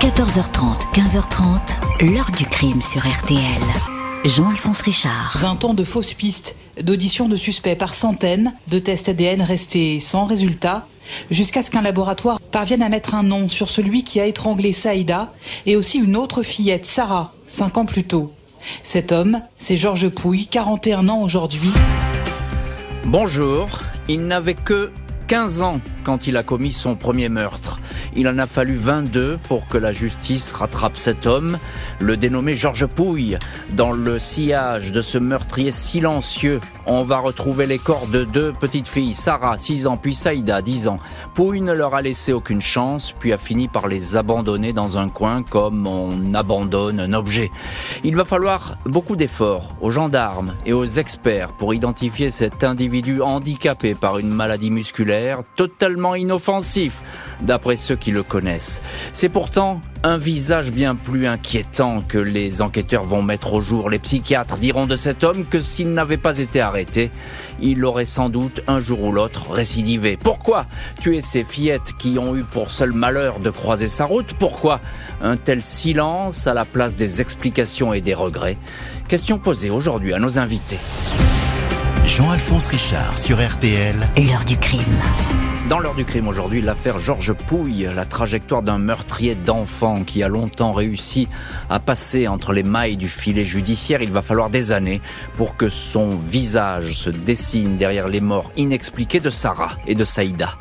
14h30, 15h30, l'heure du crime sur RTL. Jean-Alphonse Richard. 20 ans de fausses pistes, d'auditions de suspects par centaines, de tests ADN restés sans résultat, jusqu'à ce qu'un laboratoire parvienne à mettre un nom sur celui qui a étranglé Saïda et aussi une autre fillette, Sarah, 5 ans plus tôt. Cet homme, c'est Georges Pouille, 41 ans aujourd'hui. Bonjour, il n'avait que 15 ans quand il a commis son premier meurtre. Il en a fallu 22 pour que la justice rattrape cet homme, le dénommé Georges Pouille. Dans le sillage de ce meurtrier silencieux, on va retrouver les corps de deux petites filles, Sarah, 6 ans, puis Saïda, 10 ans. Pouille ne leur a laissé aucune chance, puis a fini par les abandonner dans un coin comme on abandonne un objet. Il va falloir beaucoup d'efforts aux gendarmes et aux experts pour identifier cet individu handicapé par une maladie musculaire totalement inoffensif, d'après ceux qui le connaissent. C'est pourtant un visage bien plus inquiétant que les enquêteurs vont mettre au jour. Les psychiatres diront de cet homme que s'il n'avait pas été arrêté, il aurait sans doute un jour ou l'autre récidivé. Pourquoi tuer ces fillettes qui ont eu pour seul malheur de croiser sa route? Pourquoi un tel silence à la place des explications et des regrets? Question posée aujourd'hui à nos invités. Jean-Alphonse Richard sur RTL. L'heure du crime. Dans l'heure du crime aujourd'hui, l'affaire Georges Pouille, la trajectoire d'un meurtrier d'enfant qui a longtemps réussi à passer entre les mailles du filet judiciaire. Il va falloir des années pour que son visage se dessine derrière les morts inexpliquées de Sarah et de Saïda.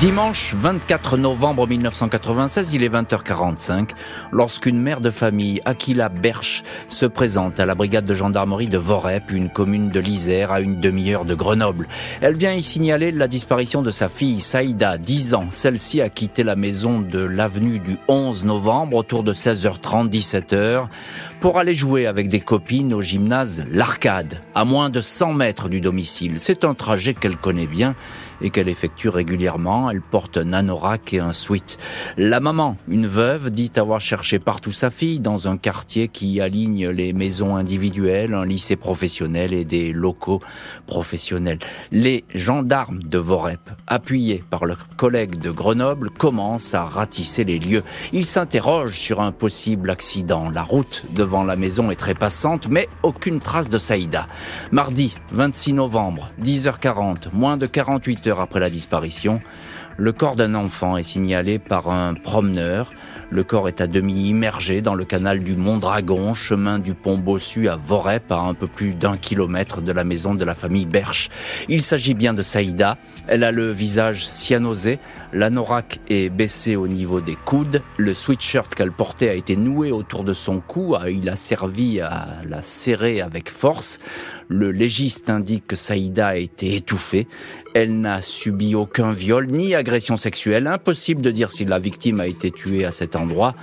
Dimanche 24 novembre 1996, il est 20h45, lorsqu'une mère de famille, Aquila Berche, se présente à la brigade de gendarmerie de Vorep, une commune de l'Isère à une demi-heure de Grenoble. Elle vient y signaler la disparition de sa fille Saïda, 10 ans. Celle-ci a quitté la maison de l'avenue du 11 novembre autour de 16h30, 17h, pour aller jouer avec des copines au gymnase L'Arcade, à moins de 100 mètres du domicile. C'est un trajet qu'elle connaît bien et qu'elle effectue régulièrement. Elle porte un anorak et un sweat. La maman, une veuve, dit avoir cherché partout sa fille dans un quartier qui aligne les maisons individuelles, un lycée professionnel et des locaux professionnels. Les gendarmes de Vorep, appuyés par leurs collègues de Grenoble, commencent à ratisser les lieux. Ils s'interrogent sur un possible accident. La route devant la maison est très passante, mais aucune trace de Saïda. Mardi 26 novembre, 10h40, moins de 48 heures après la disparition, le corps d'un enfant est signalé par un promeneur. Le corps est à demi immergé dans le canal du Mont-Dragon, chemin du pont Bossu à Vorep, à un peu plus d'un kilomètre de la maison de la famille Berche. Il s'agit bien de Saïda. Elle a le visage cyanosé, l'anorak est baissé au niveau des coudes, le sweatshirt qu'elle portait a été noué autour de son cou, il a servi à la serrer avec force. Le légiste indique que Saïda a été étouffée. Elle n'a subi aucun viol ni agression sexuelle. Impossible de dire si la victime a été tuée à cet endroit,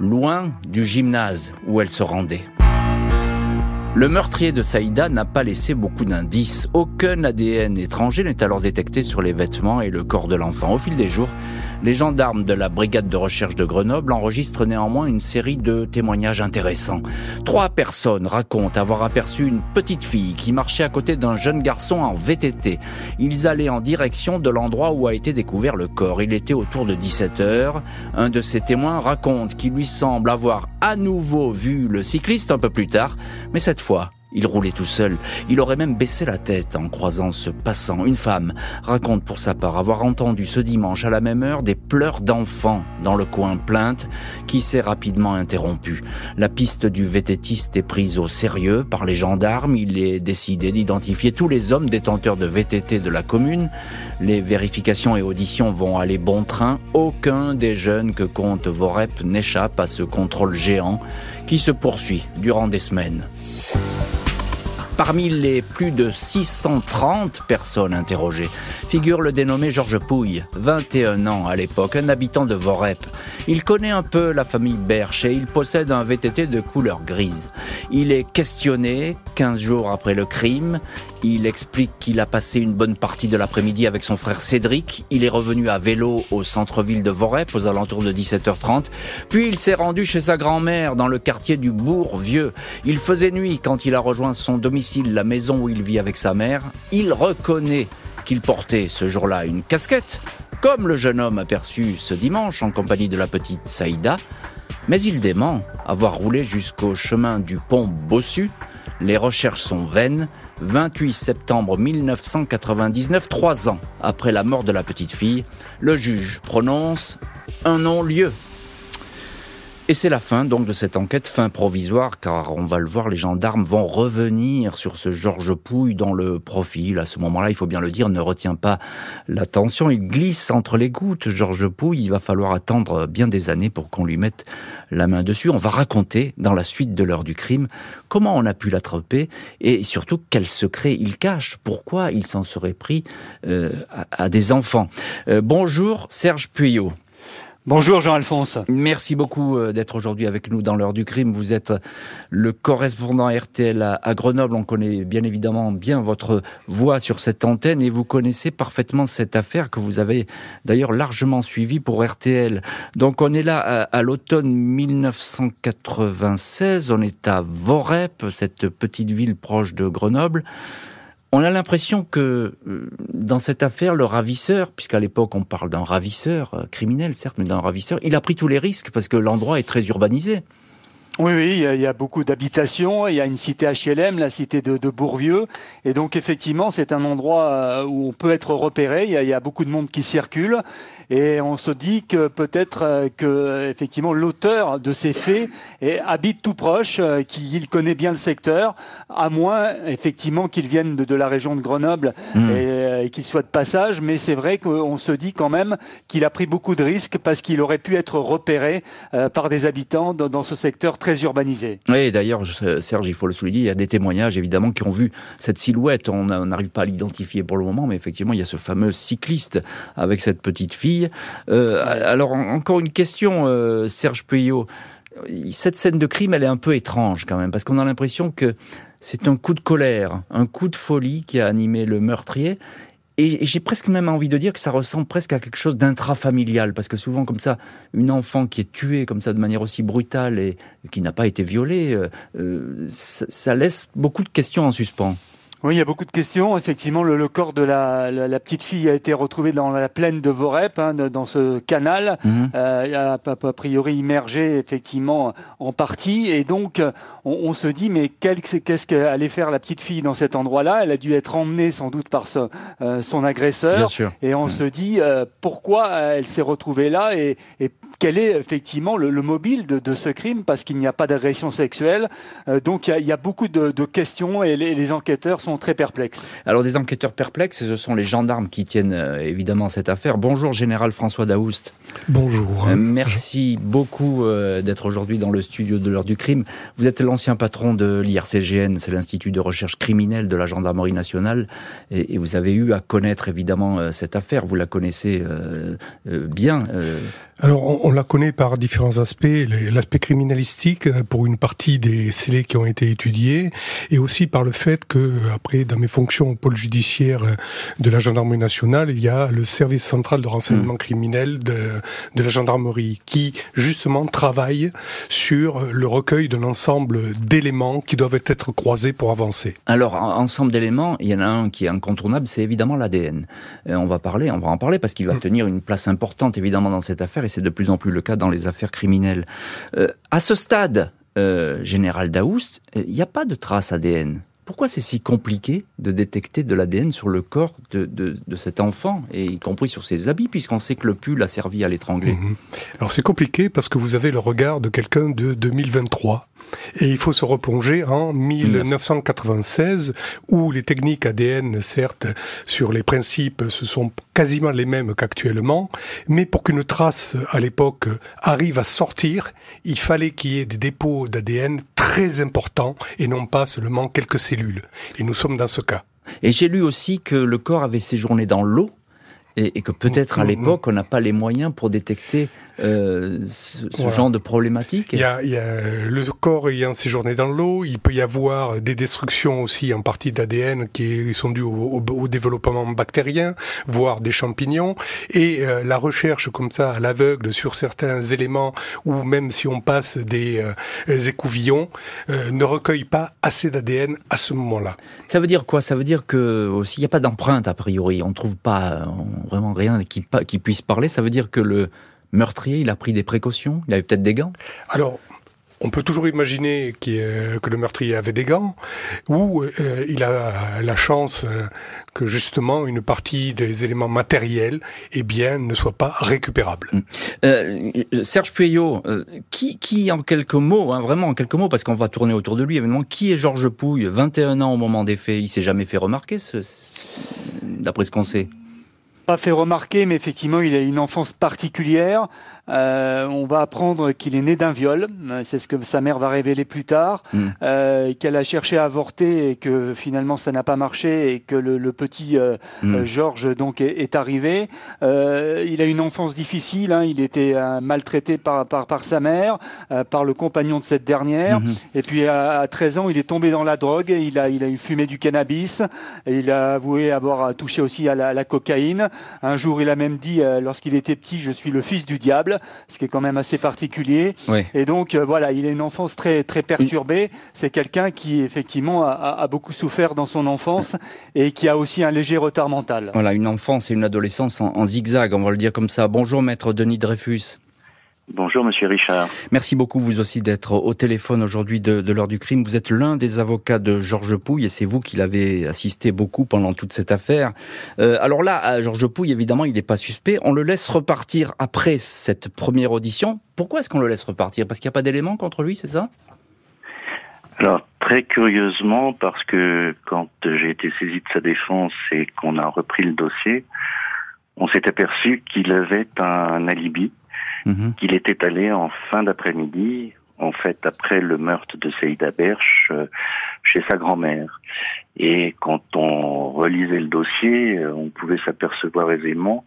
loin du gymnase où elle se rendait. Le meurtrier de Saïda n'a pas laissé beaucoup d'indices. Aucun ADN étranger n'est alors détecté sur les vêtements et le corps de l'enfant. Au fil des jours, les gendarmes de la brigade de recherche de Grenoble enregistrent néanmoins une série de témoignages intéressants. Trois personnes racontent avoir aperçu une petite fille qui marchait à côté d'un jeune garçon en VTT. Ils allaient en direction de l'endroit où a été découvert le corps. Il était autour de 17 heures. Un de ces témoins raconte qu'il lui semble avoir à nouveau vu le cycliste un peu plus tard, mais cette fois, il roulait tout seul. Il aurait même baissé la tête en croisant ce passant. Une femme raconte pour sa part avoir entendu ce dimanche à la même heure des pleurs d'enfants dans le coin plainte qui s'est rapidement interrompue. La piste du vététiste est prise au sérieux par les gendarmes. Il est décidé d'identifier tous les hommes détenteurs de VTT de la commune. Les vérifications et auditions vont aller bon train. Aucun des jeunes que compte Vorep n'échappe à ce contrôle géant qui se poursuit durant des semaines. Parmi les plus de 630 personnes interrogées figure le dénommé Georges Pouille, 21 ans à l'époque, un habitant de Vorep. Il connaît un peu la famille Berche et il possède un VTT de couleur grise. Il est questionné 15 jours après le crime. Il explique qu'il a passé une bonne partie de l'après-midi avec son frère Cédric. Il est revenu à vélo au centre-ville de Vorep aux alentours de 17h30. Puis il s'est rendu chez sa grand-mère dans le quartier du Bourg-Vieux. Il faisait nuit quand il a rejoint son domicile, la maison où il vit avec sa mère. Il reconnaît qu'il portait ce jour-là une casquette, comme le jeune homme aperçu ce dimanche en compagnie de la petite Saïda, mais il dément avoir roulé jusqu'au chemin du pont Bossu. Les recherches sont vaines. 28 septembre 1999, trois ans après la mort de la petite fille, le juge prononce un non-lieu et c'est la fin donc de cette enquête, fin provisoire, car on va le voir, les gendarmes vont revenir sur ce Georges Pouille dont le profil, à ce moment-là, il faut bien le dire, ne retient pas l'attention. Il glisse entre les gouttes, Georges Pouille, il va falloir attendre bien des années pour qu'on lui mette la main dessus. On va raconter, dans la suite de l'heure du crime, comment on a pu l'attraper et surtout quel secret il cache, pourquoi il s'en serait pris euh, à, des enfants. Euh, bonjour Serge Puyot. Bonjour Jean-Alphonse. Merci beaucoup euh, d'être aujourd'hui avec nous dans l'heure du crime. Vous êtes le correspondant RTL à Grenoble. On connaît bien évidemment bien votre voix sur cette antenne et vous connaissez parfaitement cette affaire que vous avez d'ailleurs largement suivie pour RTL. Donc on est là à, l'automne 1996. On est à Vorep, cette petite ville proche de Grenoble. On a l'impression que euh, dans cette affaire, le ravisseur, puisqu'à l'époque on parle d'un ravisseur euh, criminel, certes, mais d'un ravisseur, il a pris tous les risques parce que l'endroit est très urbanisé. Oui, oui, il y, a, beaucoup d'habitations, il y a une cité HLM, la cité de, de Bourvieux, et donc effectivement c'est un endroit euh, où on peut être repéré, il y, a, beaucoup de monde qui circule, et on se dit que peut-être euh, que effectivement l'auteur de ces faits habite tout proche, euh, qu'il connaît bien le secteur, à moins effectivement qu'il vienne de, la région de Grenoble hmm. et, qu'il soit de passage, mais c'est vrai qu'on se dit quand même qu'il a pris beaucoup de risques parce qu'il aurait pu être repéré par des habitants dans, dans ce secteur très urbanisé. Oui, d'ailleurs, Serge, il faut le souligner, il y a des témoignages évidemment qui ont vu cette silhouette. On n'arrive pas à l'identifier pour le moment, mais effectivement, il y a ce fameux cycliste avec cette petite fille. Euh, alors, encore une question, euh, Serge Puyot. Cette scène de crime, elle est un peu étrange quand même, parce qu'on a l'impression que c'est un coup de colère, un coup de folie qui a animé le meurtrier. Et j'ai presque même envie de dire que ça ressemble presque à quelque chose d'intrafamilial, parce que souvent comme ça, une enfant qui est tuée comme ça de manière aussi brutale et qui n'a pas été violée, euh, euh, ça laisse beaucoup de questions en suspens. Oui, il y a beaucoup de questions. Effectivement, le, corps de la, la, petite fille a été retrouvé dans la plaine de Vorep, hein, dans ce canal, mhm. euh, a, a, priori immergé effectivement en partie. Et donc, on, on se dit, mais qu'est-ce qu'allait faire la petite fille dans cet endroit-là? Elle a dû être emmenée sans doute par ce, euh, son agresseur. Et on se dit, euh, pourquoi elle s'est retrouvée là et, et quel est effectivement le, mobile de, ce crime parce qu'il n'y a pas d'agression sexuelle. Euh, donc il y, a beaucoup de, questions et les, enquêteurs sont très perplexes. Alors des enquêteurs perplexes, ce sont les gendarmes qui tiennent euh, évidemment cette affaire. Bonjour général François Daoust. Bonjour. Euh, merci beaucoup d'être aujourd'hui dans le studio de l'heure du crime. Vous êtes l'ancien patron de l'IRCGN, c'est l'Institut de recherche criminelle de la gendarmerie nationale, et, vous avez eu à connaître évidemment cette affaire. Vous la connaissez bien. Alors, on, la connaît par différents aspects. L'aspect criminalistique euh, pour une partie des scellés qui ont été étudiés, et aussi par le fait que, après, dans mes fonctions au pôle judiciaire euh, de la gendarmerie nationale, il y a le service central de renseignement mmh. criminel de, de, la gendarmerie qui, justement, travaille sur le recueil d'un ensemble d'éléments qui doivent être croisés pour avancer. Alors, ensemble d'éléments, il y en a un qui est incontournable, c'est évidemment l'ADN. On va parler, on va en parler parce qu'il va mmh. tenir une place importante, évidemment, dans cette affaire et c'est de plus en plus le cas dans les affaires criminelles. Euh, à ce stade, euh, Général Daoust, il n'y a pas de trace ADN. Pourquoi c'est si compliqué de détecter de l'ADN sur le corps de, cet enfant, et y compris sur ses habits, puisqu'on sait que le pull a servi à l'étrangler mhm. Alors c'est compliqué parce que vous avez le regard de quelqu'un de 2023 et il faut se replonger en 1996, où les techniques ADN, certes, sur les principes, ce sont quasiment les mêmes qu'actuellement, mais pour qu'une trace, à l'époque, arrive à sortir, il fallait qu'il y ait des dépôts d'ADN très importants, et non pas seulement quelques cellules. Et nous sommes dans ce cas. Et j'ai lu aussi que le corps avait séjourné dans l'eau, et, que peut-être à mm, mm, mm. l'époque on n'a pas les moyens pour détecter euh, ce, genre de problématique il y, a, il y, a, le corps ayant séjourné dans l'eau, il peut y avoir des destructions aussi en partie d'ADN qui sont dues au, au, développement bactérien, voire des champignons, et euh, la recherche comme ça à l'aveugle sur certains éléments, ou même si on passe des euh, écouvillons, ne recueille pas assez d'ADN à ce moment-là. Ça veut dire quoi? Ça veut dire que s'il n'y a pas d'empreinte a priori, on trouve pas vraiment rien qui, qui puisse parler. Ça veut dire que le meurtrier, il a pris des précautions Il avait peut-être des gants Alors, on peut toujours imaginer que le meurtrier avait des gants, ou euh, il a la chance euh, que justement une partie des éléments matériels eh bien, ne soit pas récupérable. Hum. Euh, Serge Pueyo, qui, qui en quelques mots, hein, vraiment en quelques mots, parce qu'on va tourner autour de lui évidemment, qui est Georges Pouille 21 ans au moment des faits, il s'est jamais fait remarquer, d'après ce qu'on sait? Pas fait remarquer, mais effectivement, il a une enfance particulière. Euh, on va apprendre qu'il est né d'un viol, c'est ce que sa mère va révéler plus tard, mm. euh, qu'elle a cherché à avorter et que finalement ça n'a pas marché et que le, petit euh, mm. Georges donc est, arrivé. il a une enfance difficile, hein. il était maltraité par, par, par, sa mère, par le compagnon de cette dernière, mm-hmm. et puis à, 13 ans il est tombé dans la drogue, il a, il a fumé du cannabis, et il a avoué avoir touché aussi à la, à la cocaïne. Un jour il a même dit, lorsqu'il était petit, je suis le fils du diable ce qui est quand même assez particulier. Et donc euh, voilà, il a une enfance très très perturbée. C'est quelqu'un qui effectivement a, beaucoup souffert dans son enfance et qui a aussi un léger retard mental. Voilà, une enfance et une adolescence en zigzag, on va le dire comme ça. Bonjour maître Denis Dreyfus. Bonjour Monsieur Richard. Merci beaucoup vous aussi d'être au téléphone aujourd'hui de, l'heure du crime. Vous êtes l'un des avocats de Georges Pouille et c'est vous qui l'avez assisté beaucoup pendant toute cette affaire. Euh, alors là, Georges Pouille, évidemment, il n'est pas suspect. On le laisse repartir après cette première audition. Pourquoi est-ce qu'on le laisse repartir? Parce qu'il n'y a pas d'éléments contre lui, c'est ça? Alors très curieusement, parce que quand j'ai été saisi de sa défense et qu'on a repris le dossier, on s'est aperçu qu'il avait un alibi Mhm. qu'il était allé en fin d'après-midi, en fait après le meurtre de Seïda Berch, euh, chez sa grand-mère. Et quand on relisait le dossier, euh, on pouvait s'apercevoir aisément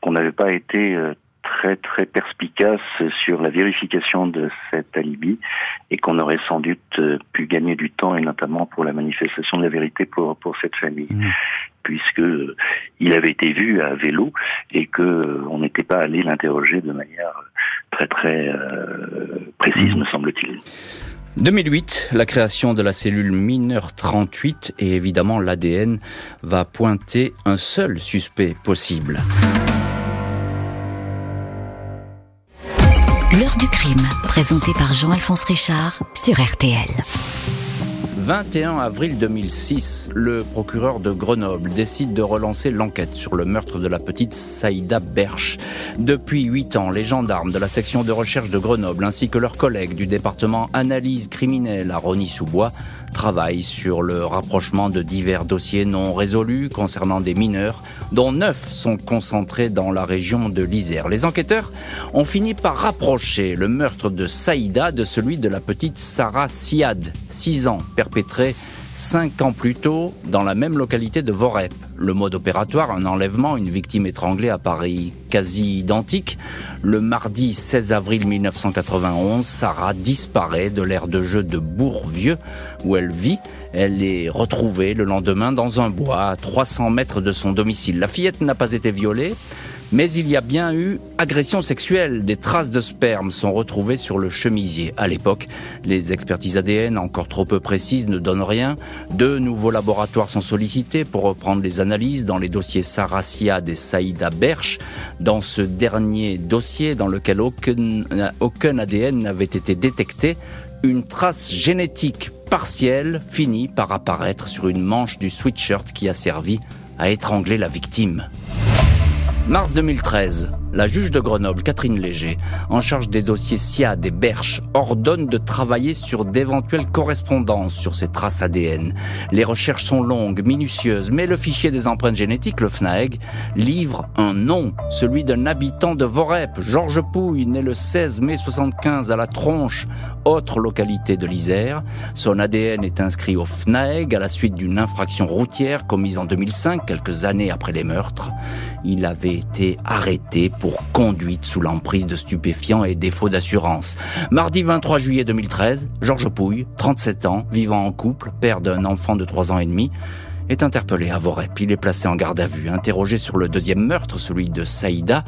qu'on n'avait pas été euh, très très perspicace sur la vérification de cet alibi et qu'on aurait sans doute pu gagner du temps et notamment pour la manifestation de la vérité pour pour cette famille. Mhm puisque il avait été vu à vélo et que on n'était pas allé l'interroger de manière très très euh, précise, me semble-t-il. 2008, la création de la cellule mineur 38 et évidemment l'ADN va pointer un seul suspect possible. Du crime, présenté par Jean-Alphonse Richard sur RTL. 21 avril 2006, le procureur de Grenoble décide de relancer l'enquête sur le meurtre de la petite Saïda Berch. Depuis huit ans, les gendarmes de la section de recherche de Grenoble ainsi que leurs collègues du département analyse criminelle à Rony-sous-Bois travaille sur le rapprochement de divers dossiers non résolus concernant des mineurs, dont neuf sont concentrés dans la région de l'Isère. Les enquêteurs ont fini par rapprocher le meurtre de Saïda de celui de la petite Sarah Siad, 6 ans, perpétré cinq ans plus tôt dans la même localité de Vorep. Le mode opératoire, un enlèvement, une victime étranglée à Paris quasi identique. Le mardi 16 avril 1991, Sarah disparaît de l'aire de jeu de Bourvieux où elle vit. Elle est retrouvée le lendemain dans un bois à 300 mètres de son domicile. La fillette n'a pas été violée. Mais il y a bien eu agression sexuelle. Des traces de sperme sont retrouvées sur le chemisier. À l'époque, les expertises ADN, encore trop peu précises, ne donnent rien. Deux nouveaux laboratoires sont sollicités pour reprendre les analyses dans les dossiers Sarah Siad et Saïda Berch. Dans ce dernier dossier, dans lequel aucun ADN n'avait été détecté, une trace génétique partielle finit par apparaître sur une manche du sweatshirt qui a servi à étrangler la victime. Mars 2013, la juge de Grenoble, Catherine Léger, en charge des dossiers SIAD et Berche, ordonne de travailler sur d'éventuelles correspondances sur ces traces ADN. Les recherches sont longues, minutieuses, mais le fichier des empreintes génétiques, le FNAEG, livre un nom, celui d'un habitant de Vorep, Georges Pouille, né le 16 mai 75 à La Tronche, autre localité de l'Isère. Son ADN est inscrit au FNAEG à la suite d'une infraction routière commise en 2005, quelques années après les meurtres. Il avait été arrêté pour conduite sous l'emprise de stupéfiants et défaut d'assurance. Mardi 23 juillet 2013, Georges Pouille, 37 ans, vivant en couple, père d'un enfant de 3 ans et demi, est interpellé à Vorep. Il est placé en garde à vue. Interrogé sur le deuxième meurtre, celui de Saïda,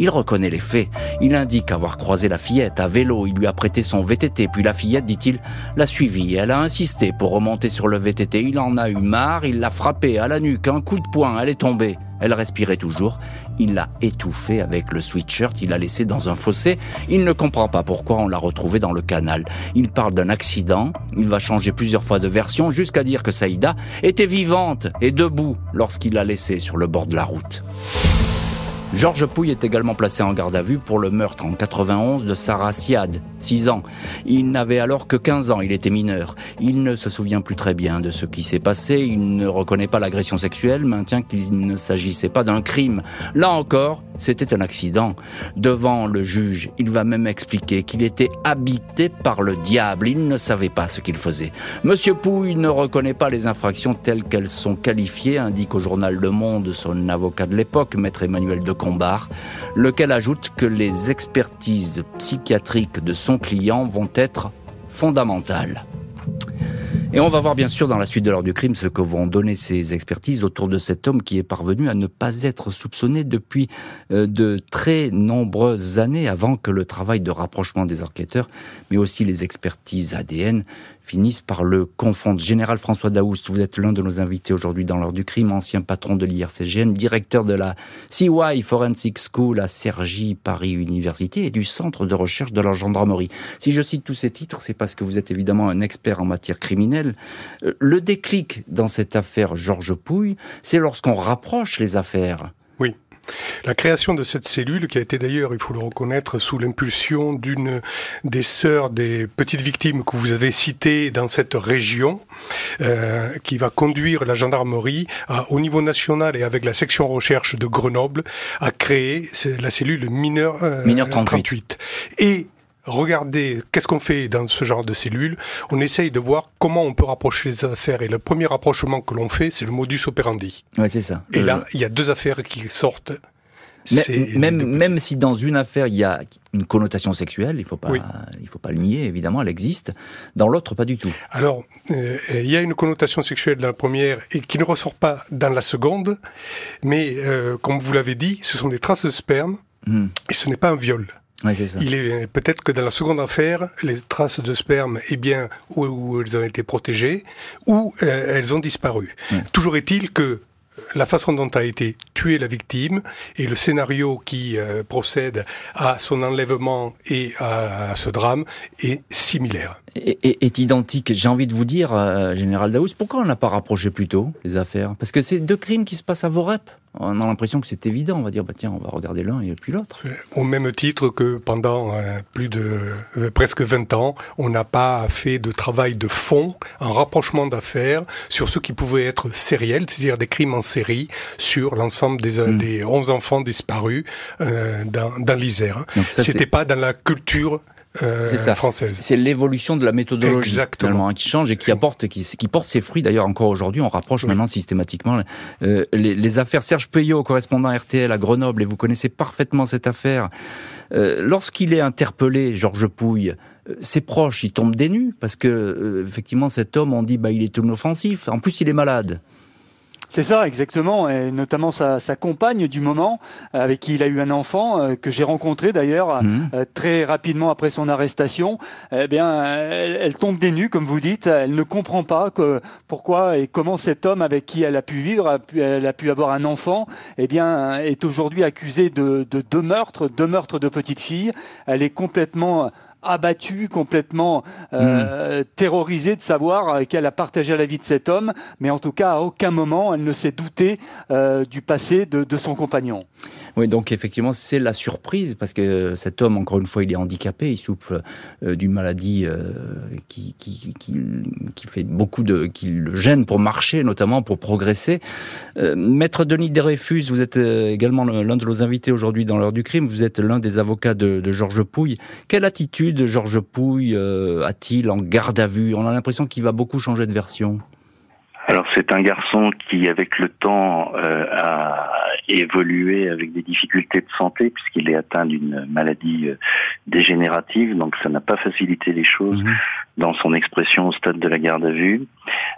Il reconnaît les faits. Il indique avoir croisé la fillette à vélo. Il lui a prêté son VTT. Puis la fillette, dit-il, l'a suivi. Elle a insisté pour remonter sur le VTT. Il en a eu marre. Il l'a frappé à la nuque. Un coup de poing. Elle est tombée. Elle respirait toujours. Il l'a étouffée avec le sweatshirt. Il l'a laissé dans un fossé. Il ne comprend pas pourquoi on l'a retrouvée dans le canal. Il parle d'un accident. Il va changer plusieurs fois de version jusqu'à dire que Saïda était vivante et debout lorsqu'il l'a laissée sur le bord de la route. Georges Pouille est également placé en garde à vue pour le meurtre en 91 de Sarah Siad, 6 ans. Il n'avait alors que 15 ans, il était mineur. Il ne se souvient plus très bien de ce qui s'est passé, il ne reconnaît pas l'agression sexuelle, maintient qu'il ne s'agissait pas d'un crime. Là encore, c'était un accident. Devant le juge, il va même expliquer qu'il était habité par le diable, il ne savait pas ce qu'il faisait. Monsieur Pouille ne reconnaît pas les infractions telles qu'elles sont qualifiées, indique au journal Le Monde son avocat de l'époque, maître Emmanuel de Lequel ajoute que les expertises psychiatriques de son client vont être fondamentales. Et on va voir bien sûr dans la suite de l'heure du crime ce que vont donner ces expertises autour de cet homme qui est parvenu à ne pas être soupçonné depuis euh, de très nombreuses années avant que le travail de rapprochement des enquêteurs, mais aussi les expertises ADN finissent par le confondre. Général François Daoust, vous êtes l'un de nos invités aujourd'hui dans l'heure du crime, ancien patron de l'IRCGN, directeur de la CY Forensic School à Cergy Paris Université et du centre de recherche de la gendarmerie. Si je cite tous ces titres, c'est parce que vous êtes évidemment un expert en matière criminelle. Euh, le déclic dans cette affaire Georges Pouille, c'est lorsqu'on rapproche les affaires la création de cette cellule, qui a été d'ailleurs, il faut le reconnaître, sous l'impulsion d'une des sœurs des petites victimes que vous avez citées dans cette région, euh, qui va conduire la gendarmerie au niveau national et avec la section recherche de Grenoble à créer la cellule mineur, euh, mineur 38. Et regardez qu'est-ce qu'on fait dans ce genre de cellule. On essaye de voir comment on peut rapprocher les affaires. Et le premier rapprochement que l'on fait, c'est le modus operandi. Ouais, c'est ça. Et là, il y a deux affaires qui sortent. même, même si dans une affaire il y a une connotation sexuelle, il faut pas, il faut pas le nier, évidemment, elle existe. Dans l'autre, pas du tout. Alors, euh, il y a une connotation sexuelle dans la première et qui ne ressort pas dans la seconde, mais euh, comme vous l'avez dit, ce sont des traces de sperme hmm. et ce n'est pas un viol. Il est peut-être que dans la seconde affaire, les traces de sperme, eh bien, où, elles ont été protégées, ou euh, elles ont disparu. Toujours est-il que la façon dont a été tuée la victime et le scénario qui euh, procède à son enlèvement et à, ce drame est similaire. Est, est identique. J'ai envie de vous dire, euh, Général Daous, pourquoi on n'a pas rapproché plus tôt les affaires? Parce que c'est deux crimes qui se passent à vos reps on a l'impression que c'est évident. On va dire, bah tiens, on va regarder l'un et puis l'autre. Au même titre que pendant euh, plus de euh, presque 20 ans, on n'a pas fait de travail de fond, un rapprochement d'affaires sur ce qui pouvait être sériel, c'est-à-dire des crimes en série sur l'ensemble des, mm. des 11 enfants disparus euh, dans, dans l'Isère. C'était pas dans la culture euh, ça. française. C'est l'évolution de la méthodologie Exactement. qui change et qui apporte, qui, qui porte ses fruits d'ailleurs encore aujourd'hui. On rapproche maintenant systématiquement euh, les, les, affaires. Serge Peuillot, correspondant RTL à Grenoble, et vous connaissez parfaitement cette affaire. Euh, Lorsqu'il est interpellé, Georges Pouille, ses proches, ils tombent des nues parce que effectivement cet homme, on dit bah il est inoffensif. En plus, il est malade. C'est ça, exactement, et notamment sa, sa, compagne du moment, avec qui il a eu un enfant, euh, que j'ai rencontré d'ailleurs mhm. euh, très rapidement après son arrestation. Eh bien, elle, tombe des nues, comme vous dites. Elle ne comprend pas que pourquoi et comment cet homme avec qui elle a pu vivre, a pu, elle a pu avoir un enfant, eh bien, est aujourd'hui accusé de, de deux meurtres, deux meurtres de petite fille. Elle est complètement abattue, complètement euh, hmm. terrorisée de savoir qu'elle a partagé la vie de cet homme, mais en tout cas, à aucun moment, elle ne s'est doutée euh, du passé de, de, son compagnon. Oui, donc effectivement, c'est la surprise, parce que cet homme, encore une fois, il est handicapé, il souffre euh, d'une maladie euh, qui, qui, qui, fait beaucoup de... qui le gêne pour marcher, notamment pour progresser. Euh, Maître Denis Dreyfus, vous êtes également l'un de nos invités aujourd'hui dans l'heure du crime, vous êtes l'un des avocats de, de Georges Pouille. Quelle attitude de Georges Pouille a-t-il en garde à vue? On a l'impression qu'il va beaucoup changer de version. Alors c'est un garçon qui, avec le temps, euh, a évolué avec des difficultés de santé puisqu'il est atteint d'une maladie euh, dégénérative, donc ça n'a pas facilité les choses mhm. dans son expression au stade de la garde à vue.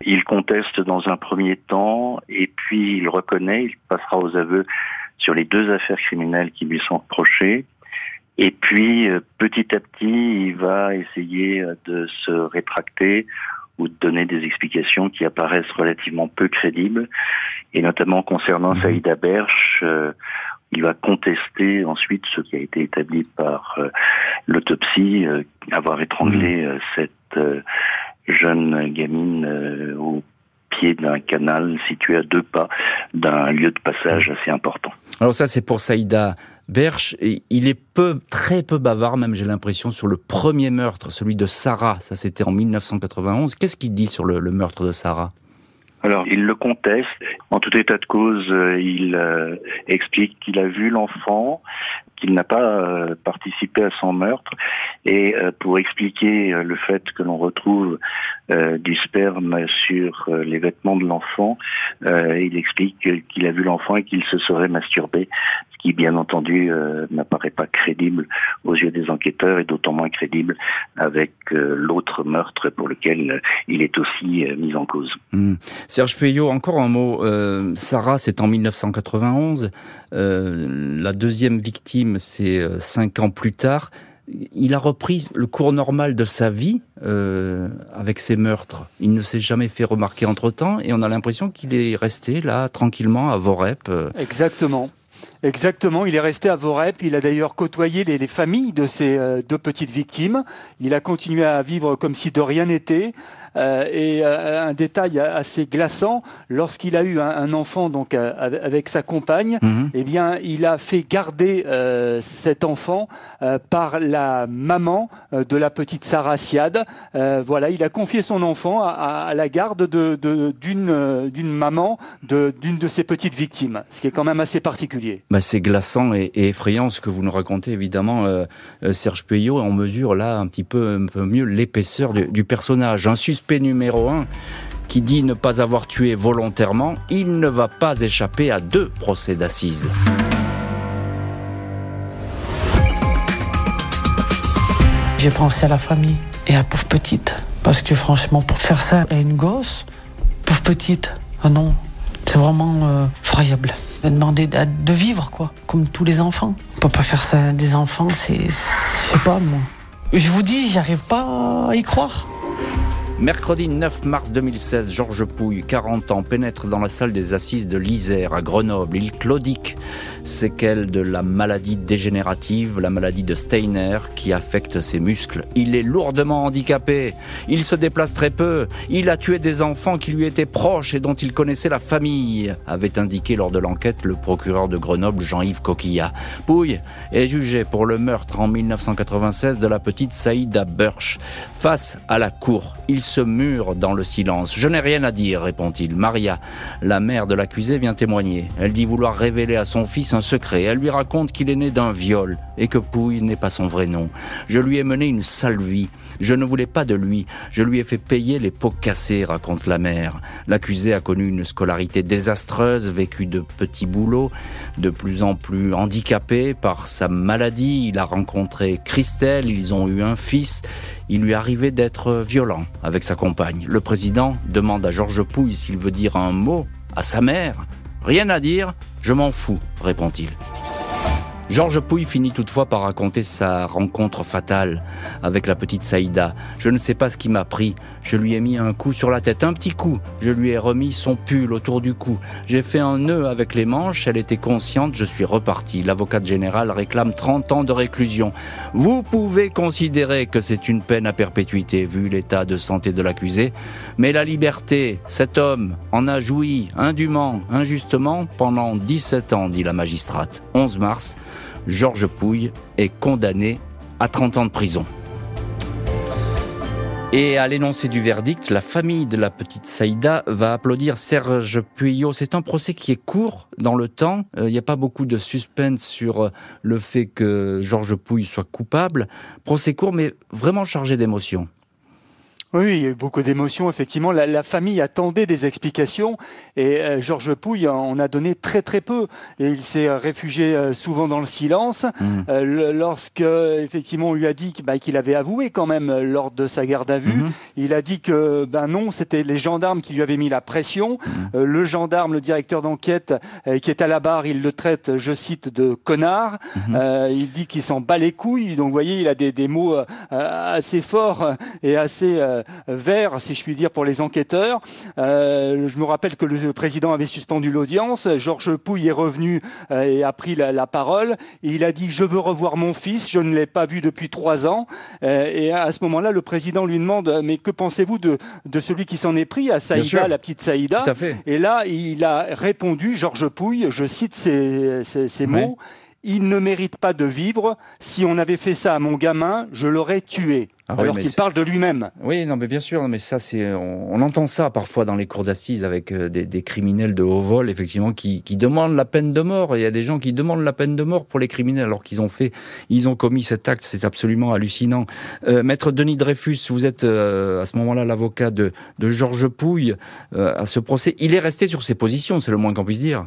Il conteste dans un premier temps et puis il reconnaît, il passera aux aveux sur les deux affaires criminelles qui lui sont reprochées. Et puis, euh, petit à petit, il va essayer de se rétracter ou de donner des explications qui apparaissent relativement peu crédibles, et notamment concernant mmh. Saïda Berch, euh, il va contester ensuite ce qui a été établi par euh, l'autopsie, euh, avoir étranglé mmh. cette jeune gamine au pied d'un canal situé à deux pas d'un lieu de passage assez important. Alors ça, c'est pour Saïda Berch, il est très peu bavard, même j'ai l'impression, sur le premier meurtre, celui de Sarah. Ça, c'était en 1991. Qu'est-ce qu'il dit sur le, meurtre de Sarah? Alors, il le conteste. En tout état de cause, euh, il euh, explique qu'il a vu l'enfant, qu'il n'a pas euh, participé à son meurtre. Et pour expliquer le fait que l'on retrouve du sperme sur les vêtements de l'enfant, il explique qu'il a vu l'enfant et qu'il se serait masturbé qui bien entendu euh, n'apparaît pas crédible aux yeux des enquêteurs et d'autant moins crédible avec euh, l'autre meurtre pour lequel euh, il est aussi mis en cause. Hmm. Serge Puyot, encore un mot. Sarah, c'est en 1991. la deuxième victime, c'est cinq ans plus tard il a repris le cours normal de sa vie avec ses meurtres. Il ne s'est jamais fait remarquer entre-temps et on a l'impression qu'il est resté là tranquillement à Vorep. Exactement. Exactement, il est resté à Vorep. Il a d'ailleurs côtoyé les, familles de ces euh, deux petites victimes. Il a continué à vivre comme si de rien n'était. Euh, et euh, un détail assez glaçant, lorsqu'il a eu un, enfant donc avec sa compagne, mhm. eh bien, il a fait garder cet enfant par la maman de la petite Sarah Siad. voilà, il a confié son enfant à, la garde d'une de, d'une maman d'une de ses petites victimes, ce qui est quand même assez particulier. Bah, c'est glaçant et, effrayant ce que vous nous racontez, évidemment, euh, euh, Serge Puyot. On mesure là un petit peu, un peu mieux l'épaisseur du, personnage. Un suspect numéro un qui dit ne pas avoir tué volontairement, il ne va pas échapper à deux procès d'assises. J'ai pensé à la famille et à la pauvre petite. Parce que franchement, pour faire ça à une gosse, pauvre petite, ah non, c'est vraiment euh, effroyable demander de vivre, quoi, comme tous les enfants. On peut pas faire ça des enfants, c'est, je sais pas moi. Je vous dis, j'arrive pas à y croire. Mercredi 9 mars 2016, Georges Pouille, 40 ans, pénètre dans la salle des assises de l'Isère à Grenoble. Il claudique séquelles de la maladie dégénérative, la maladie de Steiner qui affecte ses muscles. Il est lourdement handicapé, il se déplace très peu, il a tué des enfants qui lui étaient proches et dont il connaissait la famille, avait indiqué lors de l'enquête le procureur de Grenoble Jean-Yves Coquillat. Pouille est jugé pour le meurtre en 1996 de la petite Saïda Burch. Face à la cour, il mure dans le silence. Je n'ai rien à dire, répond-il. Maria, la mère de l'accusé, vient témoigner. Elle dit vouloir révéler à son fils un secret. Elle lui raconte qu'il est né d'un viol et que Pouille n'est pas son vrai nom. Je lui ai mené une sale vie. Je ne voulais pas de lui. Je lui ai fait payer les pots cassés, raconte la mère. L'accusé a connu une scolarité désastreuse, vécu de petits boulots, de plus en plus handicapé par sa maladie. Il a rencontré Christelle, ils ont eu un fils. Il lui arrivait d'être violent avec sa compagne. Le président demande à Georges Pouille s'il veut dire un mot à sa mère. Rien à dire, je m'en fous, répond-il. Georges Pouille finit toutefois par raconter sa rencontre fatale avec la petite Saïda. Je ne sais pas ce qui m'a pris. Je lui ai mis un coup sur la tête, un petit coup. Je lui ai remis son pull autour du cou. J'ai fait un nœud avec les manches. Elle était consciente. Je suis reparti. L'avocate générale réclame 30 ans de réclusion. Vous pouvez considérer que c'est une peine à perpétuité vu l'état de santé de l'accusé. Mais la liberté, cet homme en a joui indûment, injustement pendant 17 ans, dit la magistrate. 11 mars. Georges Pouille est condamné à 30 ans de prison. Et à l'énoncé du verdict, la famille de la petite Saïda va applaudir Serge Puyot. C'est un procès qui est court dans le temps. Euh, il n'y a pas beaucoup de suspense sur euh, le fait que Georges Pouille soit coupable. Procès court, mais vraiment chargé d'émotions. Oui, il y a eu beaucoup d'émotions, effectivement. La, famille attendait des explications et euh, Georges Pouille en a donné très très peu. Et il s'est réfugié euh, souvent dans le silence. Mmh. Euh, lorsque, effectivement, on lui a dit bah, qu'il avait avoué quand même lors de sa garde à vue, mmh. il a dit que ben non, c'était les gendarmes qui lui avaient mis la pression. Mmh. le gendarme, le directeur d'enquête qui est à la barre, il le traite, je cite, de connard. il dit qu'il s'en bat les couilles. Donc, vous voyez, il a des, des mots assez forts et assez vert, si je puis dire, pour les enquêteurs. Euh, je me rappelle que le président avait suspendu l'audience. Georges Pouille est revenu euh, et a pris la, parole. Il a dit Je veux revoir mon fils, je ne l'ai pas vu depuis trois ans. Euh, et à ce moment-là, le président lui demande Mais que pensez-vous de, de celui qui s'en est pris à Saïda, la petite Saïda Et là, il a répondu, Georges Pouille, je cite ces, ces, mots il ne mérite pas de vivre. Si on avait fait ça à mon gamin, je l'aurais tué. Ah alors qu'il parle de lui-même. Oui, non, mais bien sûr, mais ça, c'est, on, entend ça parfois dans les cours d'assises avec euh, des, criminels de haut vol, effectivement, qui, demandent la peine de mort. Il y a des gens qui demandent la peine de mort pour les criminels, alors qu'ils ont fait, ils ont commis cet acte. C'est absolument hallucinant. Euh, Maître Denis Dreyfus, vous êtes euh, à ce moment-là l'avocat de, Georges Pouille à ce procès. Il est resté sur ses positions, c'est le moins qu'on puisse dire.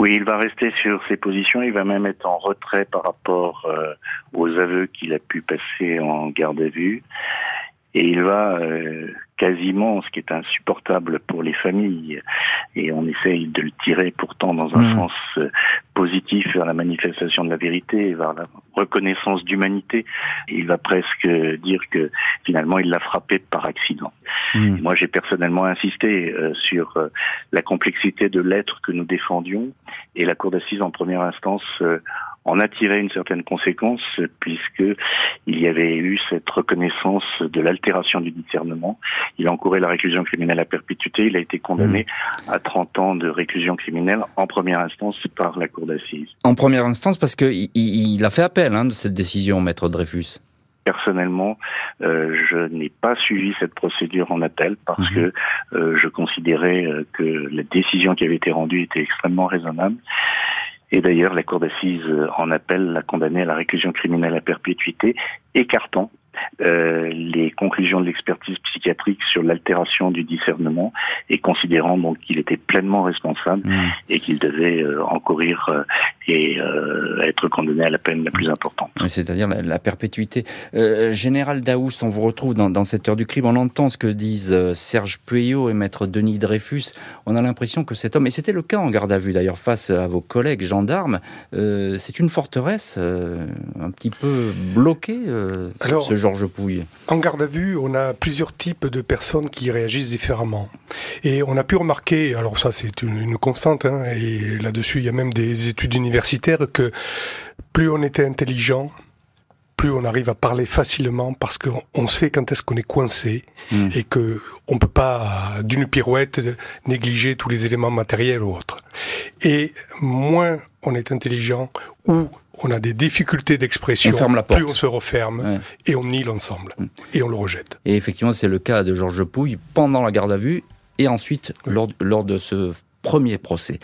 Oui, il va rester sur ses positions. Il va même être en retrait par rapport euh, aux aveux qu'il a pu passer en garde à vue. Et il va euh, quasiment, ce qui est insupportable pour les familles, et on essaye de le tirer pourtant dans un mmh. sens euh, positif vers la manifestation de la vérité, vers la reconnaissance d'humanité. Il va presque dire que finalement il l'a frappé par accident. Mmh. Moi j'ai personnellement insisté euh, sur euh, la complexité de l'être que nous défendions, et la Cour d'assises en première instance en a tiré une certaine conséquence puisque il y avait eu cette reconnaissance de l'altération du discernement. Il a encouru la réclusion criminelle à perpétuité. Il a été condamné mmh. à 30 ans de réclusion criminelle en première instance par la cour d'assises. En première instance parce qu'il il a fait appel hein, de cette décision, maître Dreyfus. Personnellement, euh, je n'ai pas suivi cette procédure en appel parce mmh. que euh, je considérais euh, que la décision qui avait été rendue était extrêmement raisonnable. Et d'ailleurs, la Cour d'assises en appel l'a condamné à la réclusion criminelle à perpétuité, écartant euh, les conclusions de l'expertise psychiatrique sur l'altération du discernement et considérant donc qu'il était pleinement responsable mmh. et qu'il devait euh, encourir euh, et être condamné à la peine la plus importante. C'est-à-dire la, perpétuité. Général Daoust, on vous retrouve dans, dans, cette heure du crime, on entend ce que disent Serge Pueyo et maître Denis Dreyfus. On a l'impression que cet homme, et c'était le cas en garde à vue d'ailleurs face à vos collègues gendarmes, c'est une forteresse un petit peu bloquée, Alors, ce Georges Pouille En garde à vue, on a plusieurs types de personnes qui réagissent différemment. Et on a pu remarquer, alors ça c'est une, constante, hein, et là-dessus il y a même des études universitaires, que plus on était intelligent, plus on arrive à parler facilement parce qu'on sait quand est-ce qu'on est coincé hmm. et que on peut pas d'une pirouette négliger tous les éléments matériels ou autres. Et moins on est intelligent ou on a des difficultés d'expression, plus on se referme et on nie l'ensemble mm. et on le rejette. Et effectivement, c'est le cas de Georges Pouille pendant la garde à vue et ensuite lors, lors de ce premier procès.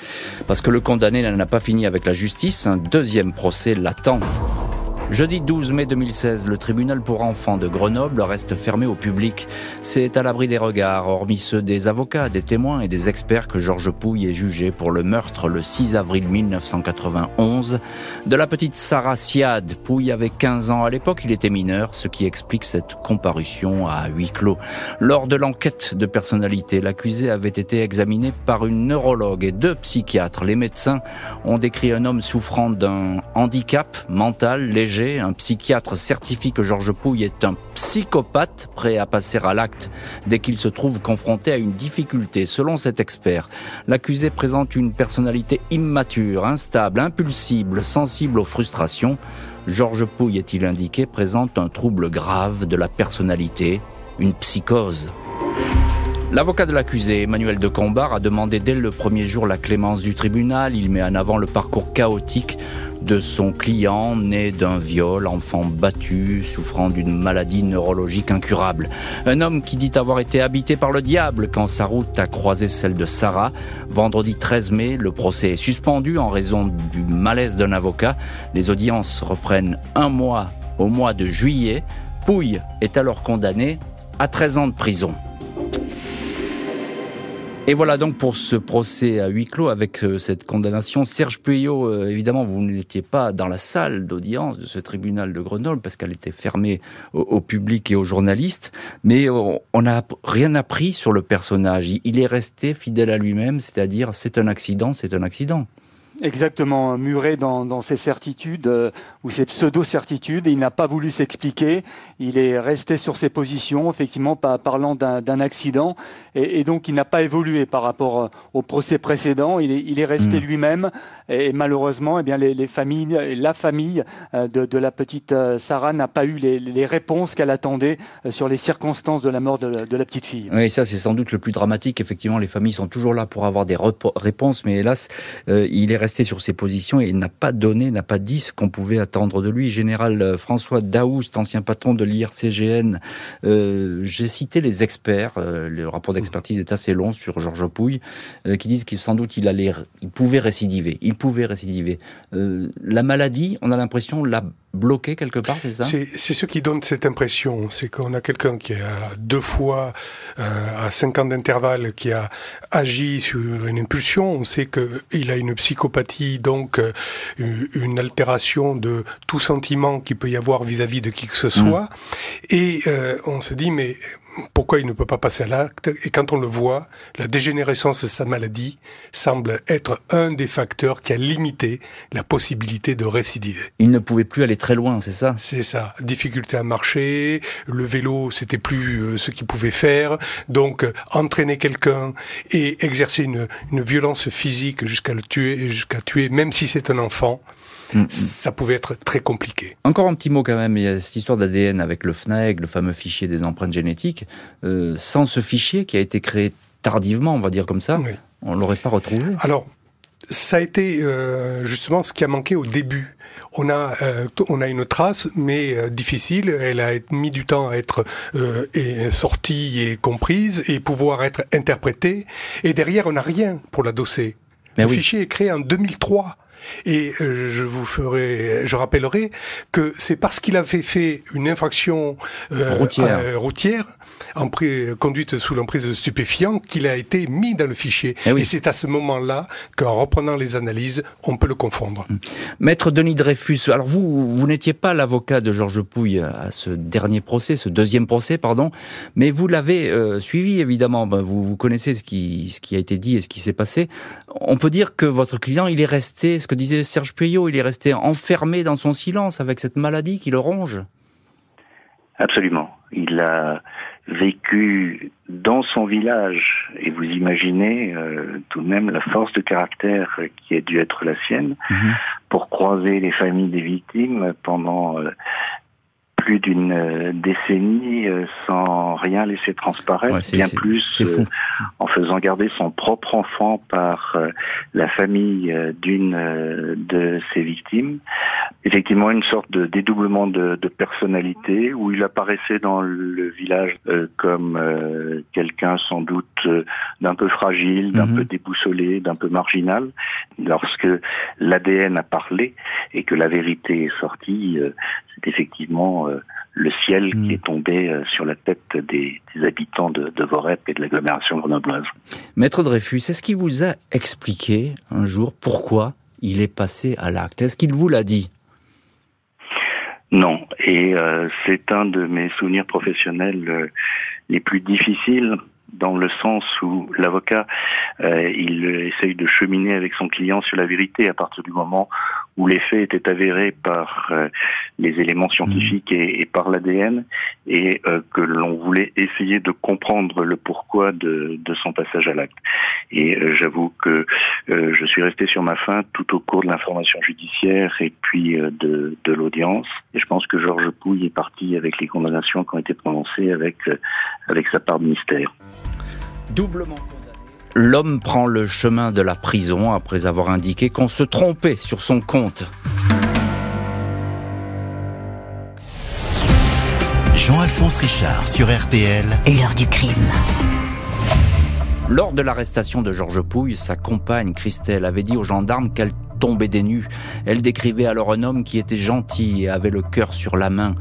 Parce que le condamné n'a pas fini avec la justice, un deuxième procès l'attend. Jeudi 12 mai 2016, le tribunal pour enfants de Grenoble reste fermé au public. C'est à l'abri des regards, hormis ceux des avocats, des témoins et des experts que Georges Pouille est jugé pour le meurtre le 6 avril 1991 de la petite Sarah Siad. Pouille avait 15 ans à l'époque, il était mineur, ce qui explique cette comparution à huis clos. Lors de l'enquête de personnalité, l'accusé avait été examiné par une neurologue et deux psychiatres. Les médecins ont décrit un homme souffrant d'un handicap mental léger un psychiatre certifie que Georges Pouille est un psychopathe prêt à passer à l'acte dès qu'il se trouve confronté à une difficulté. Selon cet expert, l'accusé présente une personnalité immature, instable, impulsible, sensible aux frustrations. Georges Pouille, est-il indiqué, présente un trouble grave de la personnalité, une psychose. L'avocat de l'accusé, Emmanuel de Combar, a demandé dès le premier jour la clémence du tribunal. Il met en avant le parcours chaotique de son client, né d'un viol, enfant battu, souffrant d'une maladie neurologique incurable. Un homme qui dit avoir été habité par le diable quand sa route a croisé celle de Sarah. Vendredi 13 mai, le procès est suspendu en raison du malaise d'un avocat. Les audiences reprennent un mois au mois de juillet. Pouille est alors condamné à 13 ans de prison. Et voilà donc pour ce procès à huis clos avec euh, cette condamnation. Serge Puyot, euh, évidemment, vous n'étiez pas dans la salle d'audience de ce tribunal de Grenoble parce qu'elle était fermée au, public et aux journalistes. Mais on n'a rien appris sur le personnage. Il est resté fidèle à lui-même, c'est-à-dire c'est un accident, c'est un accident. Exactement, muré dans, dans ses certitudes euh, ou ses pseudo-certitudes. Il n'a pas voulu s'expliquer. Il est resté sur ses positions, effectivement, pas parlant d'un accident. Et, et, donc, il n'a pas évolué par rapport euh, au procès précédent. Il est, il est resté hmm. lui-même. Et, malheureusement, eh bien, les, les, familles, la famille euh, de, de la petite Sarah n'a pas eu les, les réponses qu'elle attendait sur les circonstances de la mort de, de la petite fille. Oui, ça, c'est sans doute le plus dramatique. Effectivement, les familles sont toujours là pour avoir des réponses, mais hélas, il est resté sur ses positions et n'a pas donné, n'a pas dit ce qu'on pouvait attendre de lui. Général euh, François Daoust, ancien patron de l'IRCGN, euh, j'ai cité les experts, euh, le rapport d'expertise est assez long sur Georges Pouille, qui disent qu'il sans doute il allait, il pouvait récidiver, il pouvait récidiver. la maladie, on a l'impression, l'a bloqué quelque part, c'est ça? C'est ce qui donne cette impression, c'est qu'on a quelqu'un qui a deux fois, à cinq ans d'intervalle, qui a agi sur une impulsion. On sait qu'il a une psychopathie donc euh, une altération de tout sentiment qu'il peut y avoir vis-à-vis de qui que ce soit. Mm. Et euh, on se dit, mais pourquoi il ne peut pas passer à l'acte Et quand on le voit, la dégénérescence de sa maladie semble être un des facteurs qui a limité la possibilité de récidiver. Il ne pouvait plus aller très loin, c'est ça? C'est ça. Difficulté à marcher, le vélo, c'était plus euh, ce qu'il pouvait faire. Donc, euh, entraîner quelqu'un et exercer une, une violence physique jusqu'à le tuer, jusqu'à tuer, même si c'est un enfant, Mm, mm. ça pouvait être très compliqué. Encore un petit mot quand même, il y a cette histoire d'ADN avec le FNAEG, le fameux fichier des empreintes génétiques. Euh, sans ce fichier qui a été créé tardivement, on va dire comme ça, on ne l'aurait pas retrouvé. Alors, ça a été euh, justement ce qui a manqué au début. On a, euh, on a une trace, mais difficile. Elle a mis du temps à être sortie et comprise et pouvoir être interprétée. Et derrière, on n'a rien pour l'adosser. Le fichier est créé en 2003. Et euh, je vous ferai, je rappellerai que c'est parce qu'il avait fait une infraction euh, routière. Euh, routière en conduite sous l'emprise de stupéfiants qu'il a été mis dans le fichier. Eh Et c'est à ce moment-là qu'en reprenant les analyses, on peut le confondre. Hum. Maître Denis Dreyfus, alors vous, vous n'étiez pas l'avocat de Georges Pouille à ce dernier procès, ce deuxième procès, pardon, mais vous l'avez suivi évidemment. Ben, vous, vous connaissez ce qui, ce qui a été dit et ce qui s'est passé. On peut dire que votre client, il est resté, ce que disait Serge Puyot, il est resté enfermé dans son silence avec cette maladie qui le ronge? Absolument. Il a vécu dans son village, et vous imaginez euh, tout de même la force de caractère qui a dû être la sienne, mhm. pour croiser les familles des victimes pendant euh, plus d'une euh, décennie euh, sans rien laisser transparaître, bien plus euh, en faisant garder son propre enfant par la famille d'une de ses victimes. Effectivement, une sorte de dédoublement de, de personnalité où il apparaissait dans le village comme quelqu'un sans doute d'un peu fragile, d'un mhm. peu déboussolé, d'un peu marginal. Lorsque l'ADN a parlé et que la vérité est sortie, c'est effectivement euh, le ciel qui hmm. est tombé euh, sur la tête des, habitants de, de Vorep et de l'agglomération grenobloise. Maître Dreyfus, est-ce qu'il vous a expliqué un jour pourquoi il est passé à l'acte? Est-ce qu'il vous l'a dit? Non, et euh, c'est un de mes souvenirs professionnels les plus difficiles dans le sens où l'avocat il essaye de cheminer avec son client sur la vérité à partir du moment où les faits étaient avérés par euh, les éléments scientifiques et, et par l'ADN, et euh, que l'on voulait essayer de comprendre le pourquoi de, de son passage à l'acte. Et euh, j'avoue que je suis resté sur ma faim tout au cours de l'information judiciaire et puis de, de l'audience. Et je pense que Georges Pouille est parti avec les condamnations qui ont été prononcées avec, avec sa part de mystère. Doublement l'homme prend le chemin de la prison après avoir indiqué qu'on se trompait sur son compte. Jean-Alphonse Richard sur RTL. L'heure du crime. Lors de l'arrestation de Georges Pouille, sa compagne Christelle avait dit aux gendarmes qu'elle tomber des nues. Elle décrivait alors un homme qui était gentil et avait le cœur sur la main.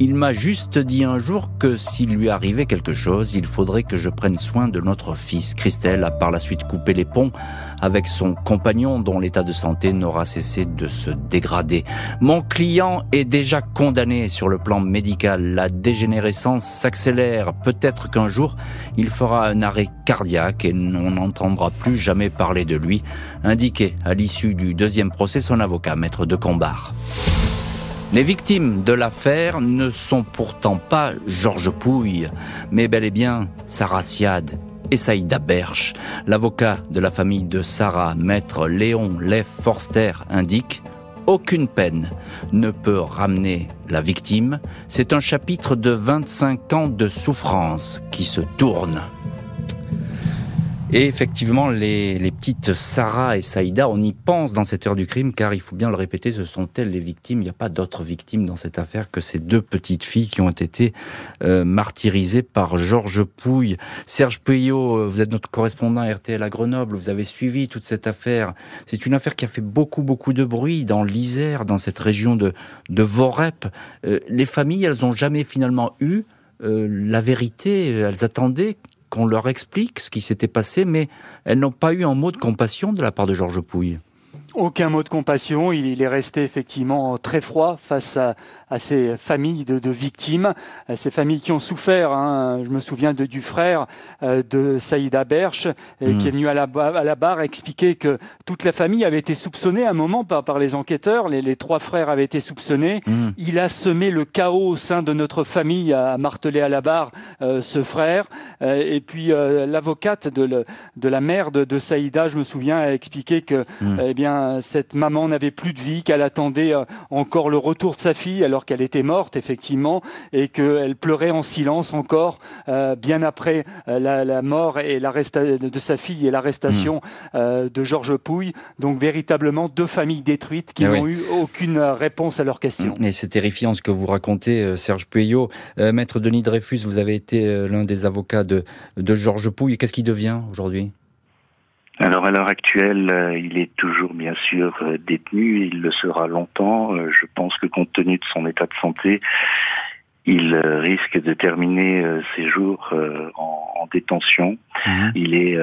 Il m'a juste dit un jour que s'il lui arrivait quelque chose, il faudrait que je prenne soin de notre fils. Christelle a par la suite coupé les ponts avec son compagnon dont l'état de santé n'aura cessé de se dégrader. Mon client est déjà condamné sur le plan médical. La dégénérescence s'accélère. Peut-être qu'un jour, il fera un arrêt cardiaque et on n'entendra plus jamais parler de lui, indiqué à l'issue du deuxième procès son avocat, maître de Combar. Les victimes de l'affaire ne sont pourtant pas Georges Pouille, mais bel et bien Sarah Siad et Saïda. L'avocat de la famille de Sarah, maître Léon Leff Forster, indique aucune peine ne peut ramener la victime. C'est un chapitre de 25 ans de souffrance qui se tourne. Et effectivement, les, les, petites Sarah et Saïda, on y pense dans cette heure du crime, car il faut bien le répéter, ce sont elles les victimes. Il n'y a pas d'autres victimes dans cette affaire que ces deux petites filles qui ont été euh, martyrisées par Georges Pouille. Serge Puyot, euh, vous êtes notre correspondant RTL à Grenoble, vous avez suivi toute cette affaire. C'est une affaire qui a fait beaucoup, beaucoup de bruit dans l'Isère, dans cette région de, de Vorep. Euh, les familles, elles n'ont jamais finalement eu euh, la vérité, elles attendaient qu'on leur explique ce qui s'était passé, mais elles n'ont pas eu un mot de compassion de la part de Georges Pouille. Aucun mot de compassion. Il, est resté effectivement très froid face à, à ces familles de, de, victimes, ces familles qui ont souffert. Hein. Je me souviens de, du frère euh, de Saïda Berche, euh, qui est venu à la, à la, barre expliquer que toute la famille avait été soupçonnée à un moment par, par les enquêteurs. Les, les, trois frères avaient été soupçonnés. Mmh. Il a semé le chaos au sein de notre famille, a martelé à la barre euh, ce frère. Euh, et puis l'avocate de, la mère de, de, Saïda, je me souviens, a expliqué que mmh. eh bien cette maman n'avait plus de vie, qu'elle attendait euh, encore le retour de sa fille alors qu'elle était morte effectivement et qu'elle pleurait en silence encore euh, bien après euh, la, la, mort et de sa fille et l'arrestation mmh. de Georges Pouille. Donc véritablement deux familles détruites qui ah n'ont oui. eu aucune réponse à leurs questions. Mais c'est terrifiant ce que vous racontez, Serge Pueyo. Euh, Maître Denis Dreyfus, vous avez été l'un des avocats de, de Georges Pouille. Qu'est-ce qui devient aujourd'hui? Alors à l'heure actuelle, euh, il est toujours bien sûr euh, détenu, il le sera longtemps. Euh, je pense que compte tenu de son état de santé, il risque de terminer ses jours en, en détention. Mmh. Il est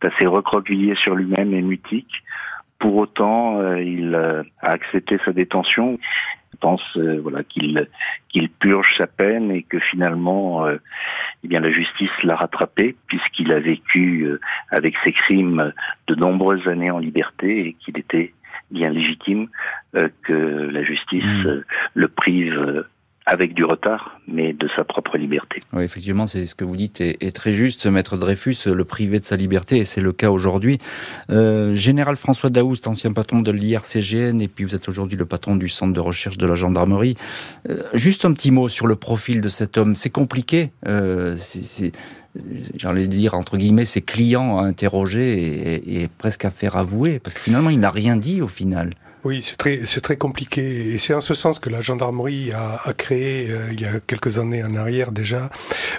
assez recroquevillé sur lui-même et mutique. Pour autant, il a accepté sa détention. Je pense voilà qu'il qu'il purge sa peine et que finalement eh bien la justice l'a rattrapé puisqu'il a vécu euh, avec ses crimes de nombreuses années en liberté et qu'il était bien légitime euh, que la justice mmh. euh, le prive avec du retard, mais de sa propre liberté. Oui, effectivement, c'est ce que vous dites est, est, très juste. Maître Dreyfus, le privé de sa liberté, et c'est le cas aujourd'hui. Euh, Général François Daoust, ancien patron de l'IRCGN, et puis vous êtes aujourd'hui le patron du centre de recherche de la gendarmerie. Euh, juste un petit mot sur le profil de cet homme. C'est compliqué. Euh, j'allais dire entre guillemets ses clients à interroger et, presque à faire avouer parce que finalement il n'a rien dit au final. Oui, c'est très, c'est très compliqué. Et c'est en ce sens que la gendarmerie a, a créé, euh, il y a quelques années en arrière déjà,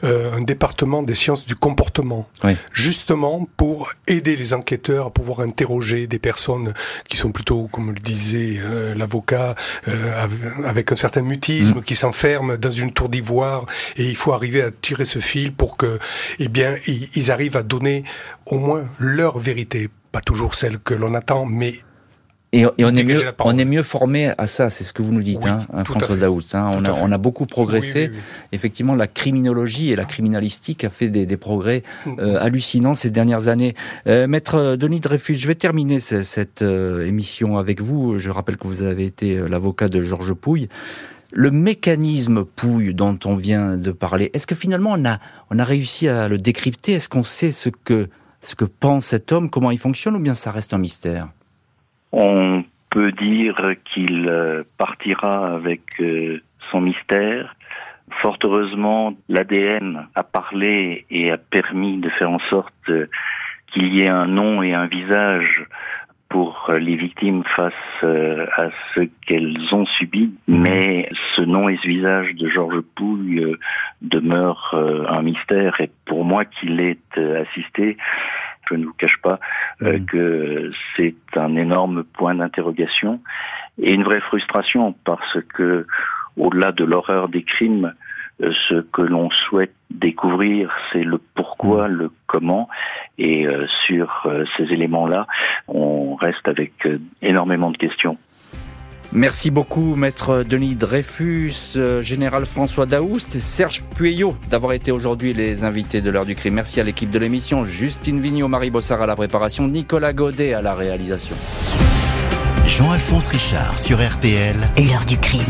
euh, un département des sciences du comportement. Oui. Justement pour aider les enquêteurs à pouvoir interroger des personnes qui sont plutôt, comme le disait euh, l'avocat, euh, avec un certain mutisme, mmh. qui s'enferment dans une tour d'ivoire. Et il faut arriver à tirer ce fil pour que, eh bien, ils arrivent à donner au moins leur vérité. Pas toujours celle que l'on attend, mais et, et, on est mieux, on est mieux formé à ça, c'est ce que vous nous dites, oui, hein, François Daoust. Hein, on, a, on a beaucoup progressé. Oui, oui, Effectivement, la criminologie et la criminalistique a fait des, des progrès mm. euh, hallucinants ces dernières années. Euh, Maître Denis Dreyfus, je vais terminer cette, cette euh, émission avec vous. Je rappelle que vous avez été euh, l'avocat de Georges Pouille. Le mécanisme Pouille dont on vient de parler, est-ce que finalement on a, on a réussi à le décrypter? Est-ce qu'on sait ce que, ce que pense cet homme, comment il fonctionne, ou bien ça reste un mystère? On peut dire qu'il euh, partira avec euh, son mystère. Fort heureusement, l'ADN a parlé et a permis de faire en sorte euh, qu'il y ait un nom et un visage pour les victimes face à ce qu'elles ont subi, mais ce nom et ce visage de Georges Pouille demeure un mystère et pour moi qu'il ait assisté Je ne vous cache pas euh, mm. que c'est un énorme point d'interrogation et une vraie frustration parce que au-delà de l'horreur des crimes, euh, ce que l'on souhaite découvrir, c'est le pourquoi, mm. le comment. Et euh, sur ces éléments-là, on reste avec énormément de questions. Merci beaucoup, maître Denis Dreyfus, euh, général François Daoust et Serge Pueyo d'avoir été aujourd'hui les invités de l'heure du crime. Merci à l'équipe de l'émission, Justine Vignot, Marie Bossard à la préparation, Nicolas Godet à la réalisation. Jean-Alphonse Richard sur RTL. L'heure du crime.